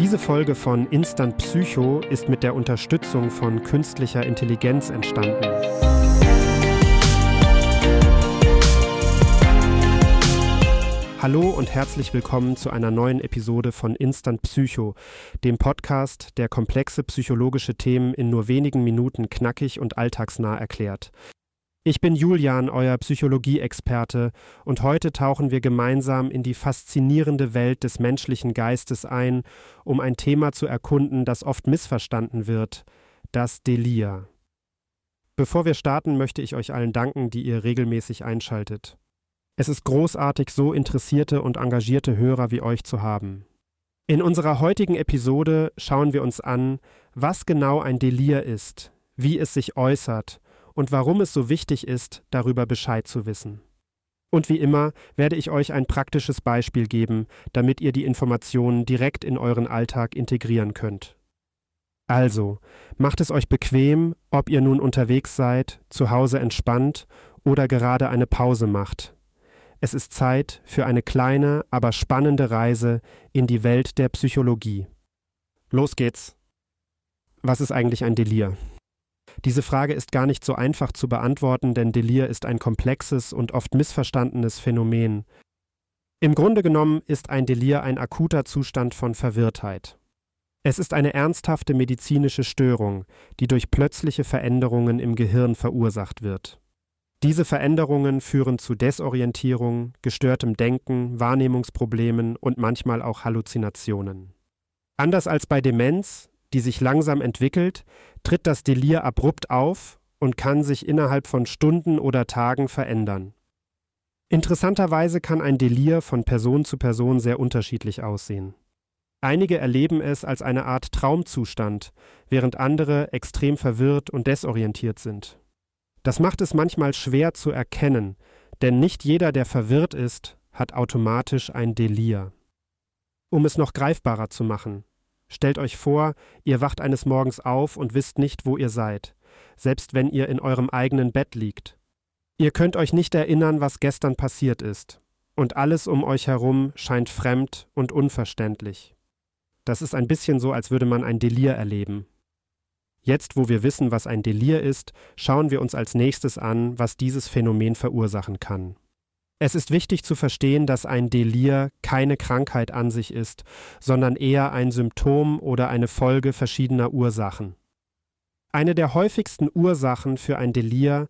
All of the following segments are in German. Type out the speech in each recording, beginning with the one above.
Diese Folge von Instant Psycho ist mit der Unterstützung von künstlicher Intelligenz entstanden. Hallo und herzlich willkommen zu einer neuen Episode von Instant Psycho, dem Podcast, der komplexe psychologische Themen in nur wenigen Minuten knackig und alltagsnah erklärt. Ich bin Julian, euer Psychologie-Experte, und heute tauchen wir gemeinsam in die faszinierende Welt des menschlichen Geistes ein, um ein Thema zu erkunden, das oft missverstanden wird, das Delir. Bevor wir starten, möchte ich euch allen danken, die ihr regelmäßig einschaltet. Es ist großartig, so interessierte und engagierte Hörer wie euch zu haben. In unserer heutigen Episode schauen wir uns an, was genau ein Delir ist, wie es sich äußert, und warum es so wichtig ist, darüber Bescheid zu wissen. Und wie immer werde ich euch ein praktisches Beispiel geben, damit ihr die Informationen direkt in euren Alltag integrieren könnt. Also, macht es euch bequem, ob ihr nun unterwegs seid, zu Hause entspannt oder gerade eine Pause macht. Es ist Zeit für eine kleine, aber spannende Reise in die Welt der Psychologie. Los geht's. Was ist eigentlich ein Delir? Diese Frage ist gar nicht so einfach zu beantworten, denn Delir ist ein komplexes und oft missverstandenes Phänomen. Im Grunde genommen ist ein Delir ein akuter Zustand von Verwirrtheit. Es ist eine ernsthafte medizinische Störung, die durch plötzliche Veränderungen im Gehirn verursacht wird. Diese Veränderungen führen zu Desorientierung, gestörtem Denken, Wahrnehmungsproblemen und manchmal auch Halluzinationen. Anders als bei Demenz die sich langsam entwickelt, tritt das Delir abrupt auf und kann sich innerhalb von Stunden oder Tagen verändern. Interessanterweise kann ein Delir von Person zu Person sehr unterschiedlich aussehen. Einige erleben es als eine Art Traumzustand, während andere extrem verwirrt und desorientiert sind. Das macht es manchmal schwer zu erkennen, denn nicht jeder, der verwirrt ist, hat automatisch ein Delir. Um es noch greifbarer zu machen, Stellt euch vor, ihr wacht eines Morgens auf und wisst nicht, wo ihr seid, selbst wenn ihr in eurem eigenen Bett liegt. Ihr könnt euch nicht erinnern, was gestern passiert ist, und alles um euch herum scheint fremd und unverständlich. Das ist ein bisschen so, als würde man ein Delir erleben. Jetzt, wo wir wissen, was ein Delir ist, schauen wir uns als nächstes an, was dieses Phänomen verursachen kann. Es ist wichtig zu verstehen, dass ein Delir keine Krankheit an sich ist, sondern eher ein Symptom oder eine Folge verschiedener Ursachen. Eine der häufigsten Ursachen für ein Delir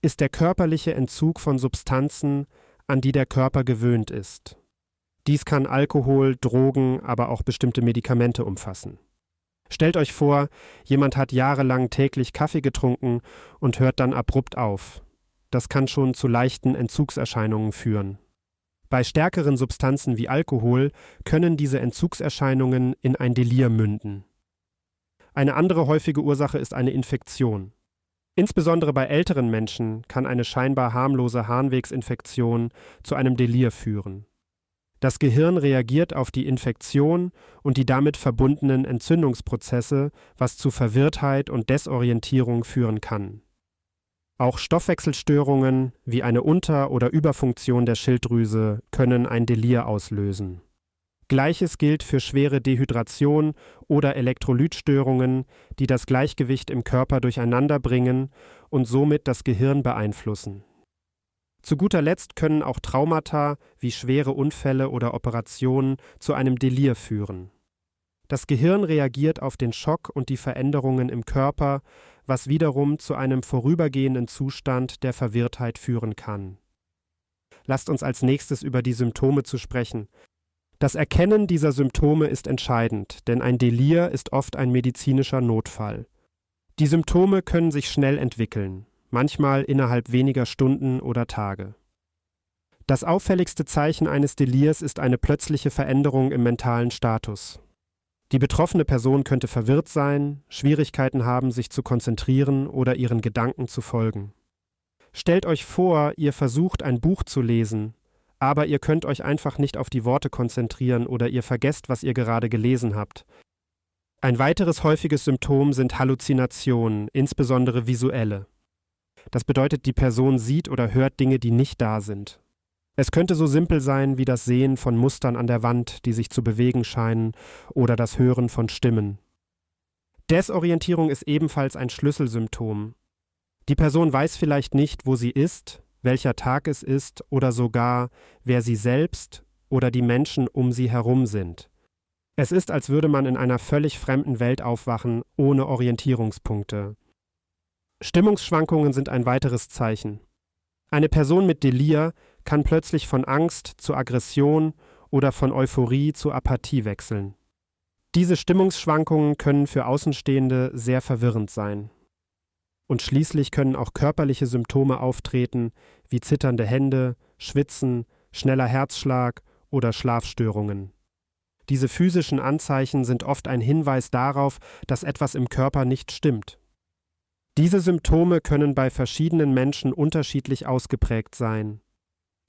ist der körperliche Entzug von Substanzen, an die der Körper gewöhnt ist. Dies kann Alkohol, Drogen, aber auch bestimmte Medikamente umfassen. Stellt euch vor, jemand hat jahrelang täglich Kaffee getrunken und hört dann abrupt auf. Das kann schon zu leichten Entzugserscheinungen führen. Bei stärkeren Substanzen wie Alkohol können diese Entzugserscheinungen in ein Delir münden. Eine andere häufige Ursache ist eine Infektion. Insbesondere bei älteren Menschen kann eine scheinbar harmlose Harnwegsinfektion zu einem Delir führen. Das Gehirn reagiert auf die Infektion und die damit verbundenen Entzündungsprozesse, was zu Verwirrtheit und Desorientierung führen kann. Auch Stoffwechselstörungen wie eine Unter- oder Überfunktion der Schilddrüse können ein Delir auslösen. Gleiches gilt für schwere Dehydration oder Elektrolytstörungen, die das Gleichgewicht im Körper durcheinander bringen und somit das Gehirn beeinflussen. Zu guter Letzt können auch Traumata wie schwere Unfälle oder Operationen zu einem Delir führen. Das Gehirn reagiert auf den Schock und die Veränderungen im Körper, was wiederum zu einem vorübergehenden Zustand der Verwirrtheit führen kann. Lasst uns als nächstes über die Symptome zu sprechen. Das Erkennen dieser Symptome ist entscheidend, denn ein Delir ist oft ein medizinischer Notfall. Die Symptome können sich schnell entwickeln, manchmal innerhalb weniger Stunden oder Tage. Das auffälligste Zeichen eines Delirs ist eine plötzliche Veränderung im mentalen Status. Die betroffene Person könnte verwirrt sein, Schwierigkeiten haben, sich zu konzentrieren oder ihren Gedanken zu folgen. Stellt euch vor, ihr versucht ein Buch zu lesen, aber ihr könnt euch einfach nicht auf die Worte konzentrieren oder ihr vergesst, was ihr gerade gelesen habt. Ein weiteres häufiges Symptom sind Halluzinationen, insbesondere visuelle. Das bedeutet, die Person sieht oder hört Dinge, die nicht da sind. Es könnte so simpel sein wie das Sehen von Mustern an der Wand, die sich zu bewegen scheinen, oder das Hören von Stimmen. Desorientierung ist ebenfalls ein Schlüsselsymptom. Die Person weiß vielleicht nicht, wo sie ist, welcher Tag es ist oder sogar, wer sie selbst oder die Menschen um sie herum sind. Es ist, als würde man in einer völlig fremden Welt aufwachen, ohne Orientierungspunkte. Stimmungsschwankungen sind ein weiteres Zeichen. Eine Person mit Delir kann plötzlich von Angst zu Aggression oder von Euphorie zu Apathie wechseln. Diese Stimmungsschwankungen können für Außenstehende sehr verwirrend sein. Und schließlich können auch körperliche Symptome auftreten, wie zitternde Hände, Schwitzen, schneller Herzschlag oder Schlafstörungen. Diese physischen Anzeichen sind oft ein Hinweis darauf, dass etwas im Körper nicht stimmt. Diese Symptome können bei verschiedenen Menschen unterschiedlich ausgeprägt sein.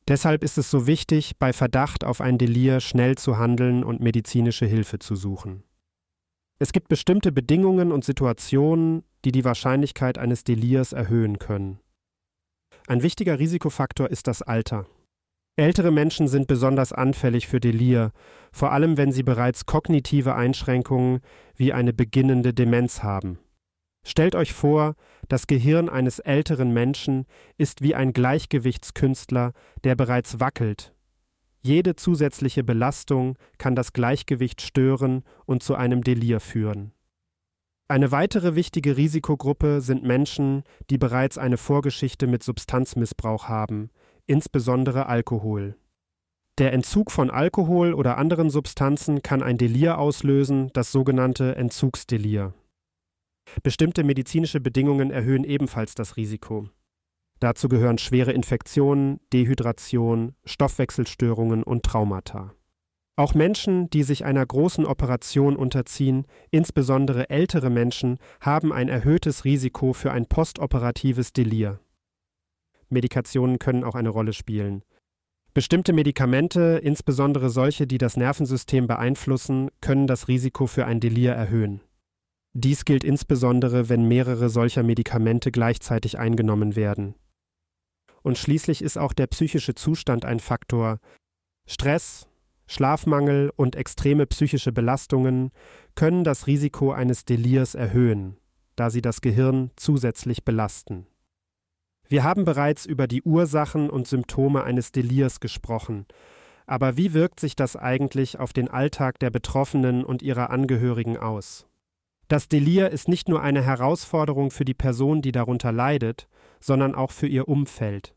Deshalb ist es so wichtig, bei Verdacht auf ein Delir schnell zu handeln und medizinische Hilfe zu suchen. Es gibt bestimmte Bedingungen und Situationen, die die Wahrscheinlichkeit eines Delirs erhöhen können. Ein wichtiger Risikofaktor ist das Alter. Ältere Menschen sind besonders anfällig für Delir, vor allem wenn sie bereits kognitive Einschränkungen wie eine beginnende Demenz haben. Stellt euch vor, das Gehirn eines älteren Menschen ist wie ein Gleichgewichtskünstler, der bereits wackelt. Jede zusätzliche Belastung kann das Gleichgewicht stören und zu einem Delir führen. Eine weitere wichtige Risikogruppe sind Menschen, die bereits eine Vorgeschichte mit Substanzmissbrauch haben, insbesondere Alkohol. Der Entzug von Alkohol oder anderen Substanzen kann ein Delir auslösen, das sogenannte Entzugsdelir. Bestimmte medizinische Bedingungen erhöhen ebenfalls das Risiko. Dazu gehören schwere Infektionen, Dehydration, Stoffwechselstörungen und Traumata. Auch Menschen, die sich einer großen Operation unterziehen, insbesondere ältere Menschen, haben ein erhöhtes Risiko für ein postoperatives Delir. Medikationen können auch eine Rolle spielen. Bestimmte Medikamente, insbesondere solche, die das Nervensystem beeinflussen, können das Risiko für ein Delir erhöhen. Dies gilt insbesondere, wenn mehrere solcher Medikamente gleichzeitig eingenommen werden. Und schließlich ist auch der psychische Zustand ein Faktor. Stress, Schlafmangel und extreme psychische Belastungen können das Risiko eines Delirs erhöhen, da sie das Gehirn zusätzlich belasten. Wir haben bereits über die Ursachen und Symptome eines Delirs gesprochen, aber wie wirkt sich das eigentlich auf den Alltag der Betroffenen und ihrer Angehörigen aus? Das Delir ist nicht nur eine Herausforderung für die Person, die darunter leidet, sondern auch für ihr Umfeld.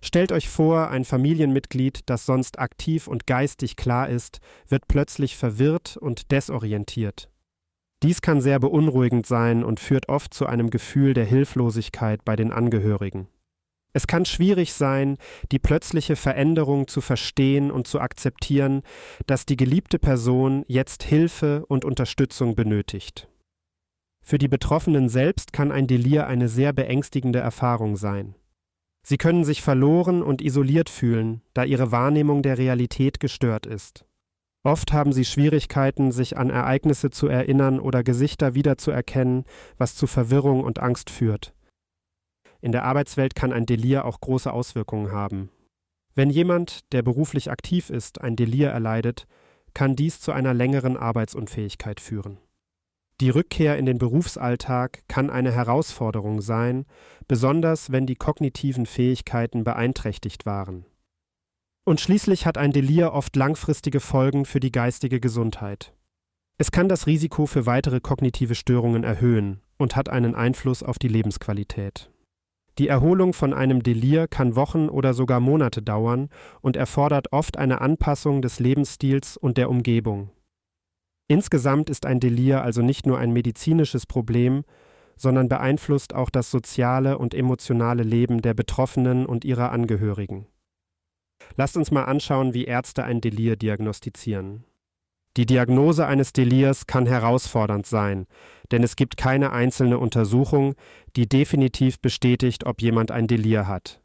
Stellt euch vor, ein Familienmitglied, das sonst aktiv und geistig klar ist, wird plötzlich verwirrt und desorientiert. Dies kann sehr beunruhigend sein und führt oft zu einem Gefühl der Hilflosigkeit bei den Angehörigen. Es kann schwierig sein, die plötzliche Veränderung zu verstehen und zu akzeptieren, dass die geliebte Person jetzt Hilfe und Unterstützung benötigt. Für die Betroffenen selbst kann ein Delir eine sehr beängstigende Erfahrung sein. Sie können sich verloren und isoliert fühlen, da ihre Wahrnehmung der Realität gestört ist. Oft haben sie Schwierigkeiten, sich an Ereignisse zu erinnern oder Gesichter wiederzuerkennen, was zu Verwirrung und Angst führt. In der Arbeitswelt kann ein Delir auch große Auswirkungen haben. Wenn jemand, der beruflich aktiv ist, ein Delir erleidet, kann dies zu einer längeren Arbeitsunfähigkeit führen. Die Rückkehr in den Berufsalltag kann eine Herausforderung sein, besonders wenn die kognitiven Fähigkeiten beeinträchtigt waren. Und schließlich hat ein Delir oft langfristige Folgen für die geistige Gesundheit. Es kann das Risiko für weitere kognitive Störungen erhöhen und hat einen Einfluss auf die Lebensqualität. Die Erholung von einem Delir kann Wochen oder sogar Monate dauern und erfordert oft eine Anpassung des Lebensstils und der Umgebung. Insgesamt ist ein Delir also nicht nur ein medizinisches Problem, sondern beeinflusst auch das soziale und emotionale Leben der Betroffenen und ihrer Angehörigen. Lasst uns mal anschauen, wie Ärzte ein Delir diagnostizieren. Die Diagnose eines Delirs kann herausfordernd sein, denn es gibt keine einzelne Untersuchung, die definitiv bestätigt, ob jemand ein Delir hat.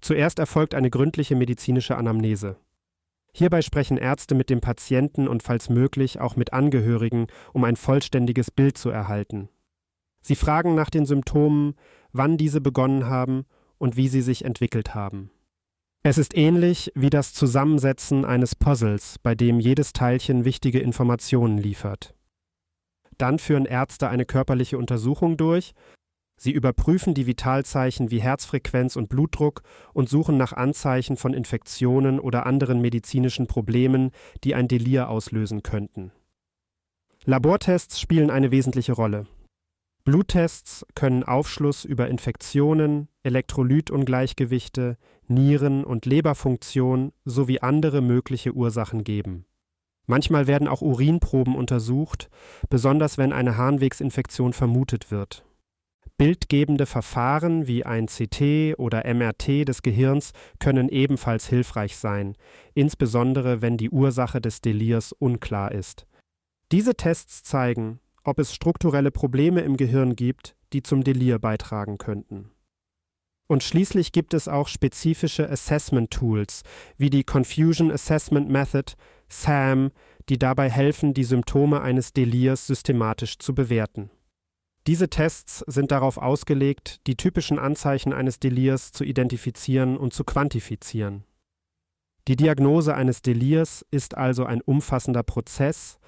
Zuerst erfolgt eine gründliche medizinische Anamnese. Hierbei sprechen Ärzte mit dem Patienten und falls möglich auch mit Angehörigen, um ein vollständiges Bild zu erhalten. Sie fragen nach den Symptomen, wann diese begonnen haben und wie sie sich entwickelt haben. Es ist ähnlich wie das Zusammensetzen eines Puzzles, bei dem jedes Teilchen wichtige Informationen liefert. Dann führen Ärzte eine körperliche Untersuchung durch. Sie überprüfen die Vitalzeichen wie Herzfrequenz und Blutdruck und suchen nach Anzeichen von Infektionen oder anderen medizinischen Problemen, die ein Delir auslösen könnten. Labortests spielen eine wesentliche Rolle. Bluttests können Aufschluss über Infektionen, Elektrolytungleichgewichte, Nieren- und Leberfunktion sowie andere mögliche Ursachen geben. Manchmal werden auch Urinproben untersucht, besonders wenn eine Harnwegsinfektion vermutet wird. Bildgebende Verfahren wie ein CT oder MRT des Gehirns können ebenfalls hilfreich sein, insbesondere wenn die Ursache des Delirs unklar ist. Diese Tests zeigen, ob es strukturelle Probleme im Gehirn gibt, die zum Delir beitragen könnten. Und schließlich gibt es auch spezifische Assessment Tools wie die Confusion Assessment Method, SAM, die dabei helfen, die Symptome eines Delirs systematisch zu bewerten. Diese Tests sind darauf ausgelegt, die typischen Anzeichen eines Delirs zu identifizieren und zu quantifizieren. Die Diagnose eines Delirs ist also ein umfassender Prozess,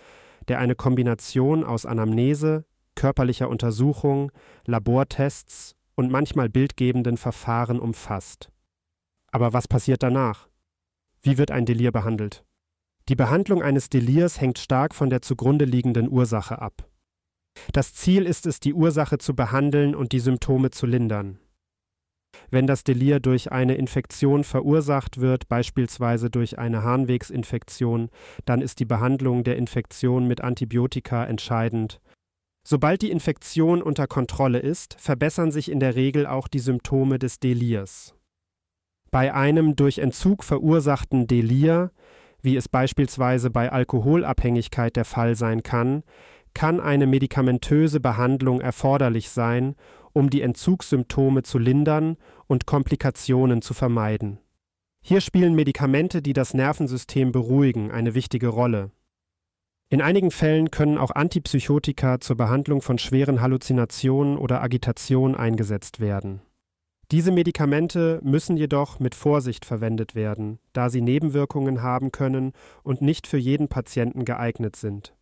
der eine Kombination aus Anamnese, körperlicher Untersuchung, Labortests und manchmal bildgebenden Verfahren umfasst. Aber was passiert danach? Wie wird ein Delir behandelt? Die Behandlung eines Delirs hängt stark von der zugrunde liegenden Ursache ab. Das Ziel ist es, die Ursache zu behandeln und die Symptome zu lindern. Wenn das Delir durch eine Infektion verursacht wird, beispielsweise durch eine Harnwegsinfektion, dann ist die Behandlung der Infektion mit Antibiotika entscheidend. Sobald die Infektion unter Kontrolle ist, verbessern sich in der Regel auch die Symptome des Delirs. Bei einem durch Entzug verursachten Delir, wie es beispielsweise bei Alkoholabhängigkeit der Fall sein kann, kann eine medikamentöse Behandlung erforderlich sein, um die Entzugssymptome zu lindern und Komplikationen zu vermeiden. Hier spielen Medikamente, die das Nervensystem beruhigen, eine wichtige Rolle. In einigen Fällen können auch Antipsychotika zur Behandlung von schweren Halluzinationen oder Agitation eingesetzt werden. Diese Medikamente müssen jedoch mit Vorsicht verwendet werden, da sie Nebenwirkungen haben können und nicht für jeden Patienten geeignet sind.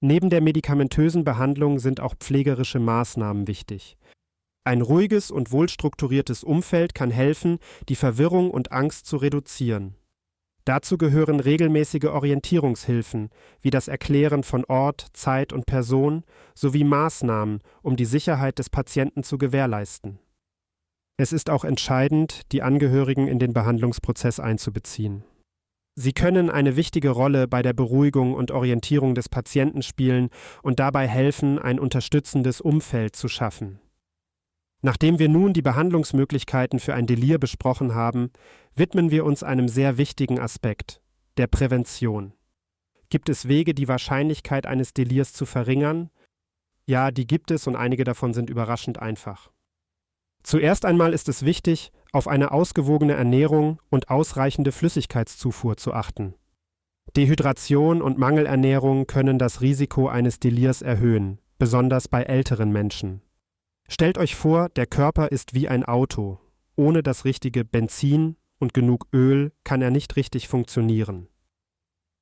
Neben der medikamentösen Behandlung sind auch pflegerische Maßnahmen wichtig. Ein ruhiges und wohlstrukturiertes Umfeld kann helfen, die Verwirrung und Angst zu reduzieren. Dazu gehören regelmäßige Orientierungshilfen, wie das Erklären von Ort, Zeit und Person sowie Maßnahmen, um die Sicherheit des Patienten zu gewährleisten. Es ist auch entscheidend, die Angehörigen in den Behandlungsprozess einzubeziehen. Sie können eine wichtige Rolle bei der Beruhigung und Orientierung des Patienten spielen und dabei helfen, ein unterstützendes Umfeld zu schaffen. Nachdem wir nun die Behandlungsmöglichkeiten für ein Delir besprochen haben, widmen wir uns einem sehr wichtigen Aspekt, der Prävention. Gibt es Wege, die Wahrscheinlichkeit eines Delirs zu verringern? Ja, die gibt es und einige davon sind überraschend einfach. Zuerst einmal ist es wichtig, auf eine ausgewogene Ernährung und ausreichende Flüssigkeitszufuhr zu achten. Dehydration und Mangelernährung können das Risiko eines Delirs erhöhen, besonders bei älteren Menschen. Stellt euch vor, der Körper ist wie ein Auto. Ohne das richtige Benzin und genug Öl kann er nicht richtig funktionieren.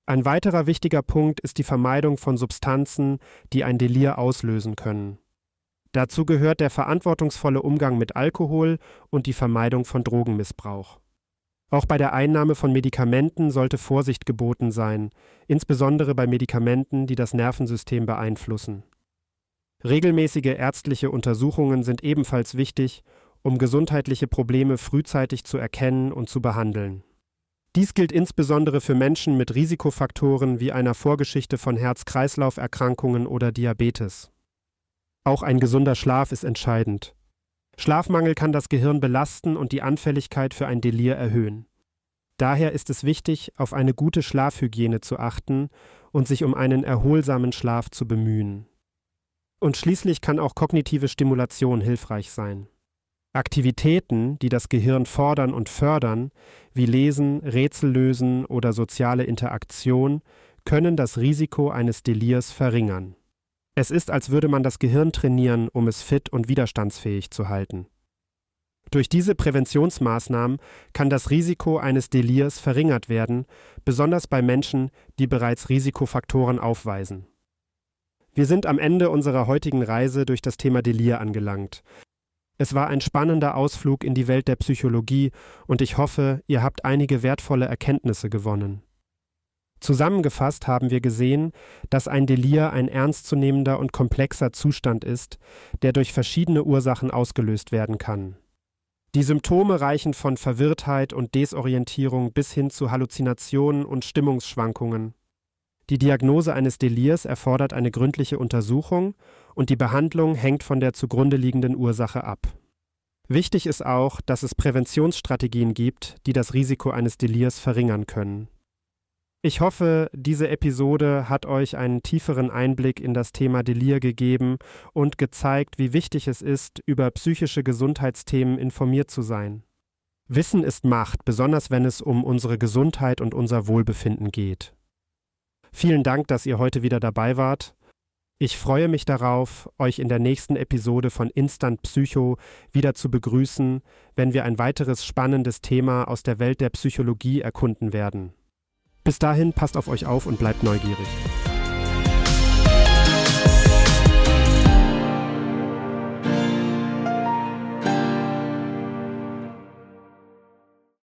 Ein weiterer wichtiger Punkt ist die Vermeidung von Substanzen, die ein Delir auslösen können. Dazu gehört der verantwortungsvolle Umgang mit Alkohol und die Vermeidung von Drogenmissbrauch. Auch bei der Einnahme von Medikamenten sollte Vorsicht geboten sein, insbesondere bei Medikamenten, die das Nervensystem beeinflussen. Regelmäßige ärztliche Untersuchungen sind ebenfalls wichtig, um gesundheitliche Probleme frühzeitig zu erkennen und zu behandeln. Dies gilt insbesondere für Menschen mit Risikofaktoren wie einer Vorgeschichte von Herz-Kreislauf-Erkrankungen oder Diabetes. Auch ein gesunder Schlaf ist entscheidend. Schlafmangel kann das Gehirn belasten und die Anfälligkeit für ein Delir erhöhen. Daher ist es wichtig, auf eine gute Schlafhygiene zu achten und sich um einen erholsamen Schlaf zu bemühen. Und schließlich kann auch kognitive Stimulation hilfreich sein. Aktivitäten, die das Gehirn fordern und fördern, wie Lesen, Rätsellösen oder soziale Interaktion, können das Risiko eines Delirs verringern. Es ist, als würde man das Gehirn trainieren, um es fit und widerstandsfähig zu halten. Durch diese Präventionsmaßnahmen kann das Risiko eines Delirs verringert werden, besonders bei Menschen, die bereits Risikofaktoren aufweisen. Wir sind am Ende unserer heutigen Reise durch das Thema Delir angelangt. Es war ein spannender Ausflug in die Welt der Psychologie und ich hoffe, ihr habt einige wertvolle Erkenntnisse gewonnen. Zusammengefasst haben wir gesehen, dass ein Delir ein ernstzunehmender und komplexer Zustand ist, der durch verschiedene Ursachen ausgelöst werden kann. Die Symptome reichen von Verwirrtheit und Desorientierung bis hin zu Halluzinationen und Stimmungsschwankungen. Die Diagnose eines Delirs erfordert eine gründliche Untersuchung und die Behandlung hängt von der zugrunde liegenden Ursache ab. Wichtig ist auch, dass es Präventionsstrategien gibt, die das Risiko eines Delirs verringern können. Ich hoffe, diese Episode hat euch einen tieferen Einblick in das Thema Delir gegeben und gezeigt, wie wichtig es ist, über psychische Gesundheitsthemen informiert zu sein. Wissen ist Macht, besonders wenn es um unsere Gesundheit und unser Wohlbefinden geht. Vielen Dank, dass ihr heute wieder dabei wart. Ich freue mich darauf, euch in der nächsten Episode von Instant Psycho wieder zu begrüßen, wenn wir ein weiteres spannendes Thema aus der Welt der Psychologie erkunden werden. Bis dahin passt auf euch auf und bleibt neugierig.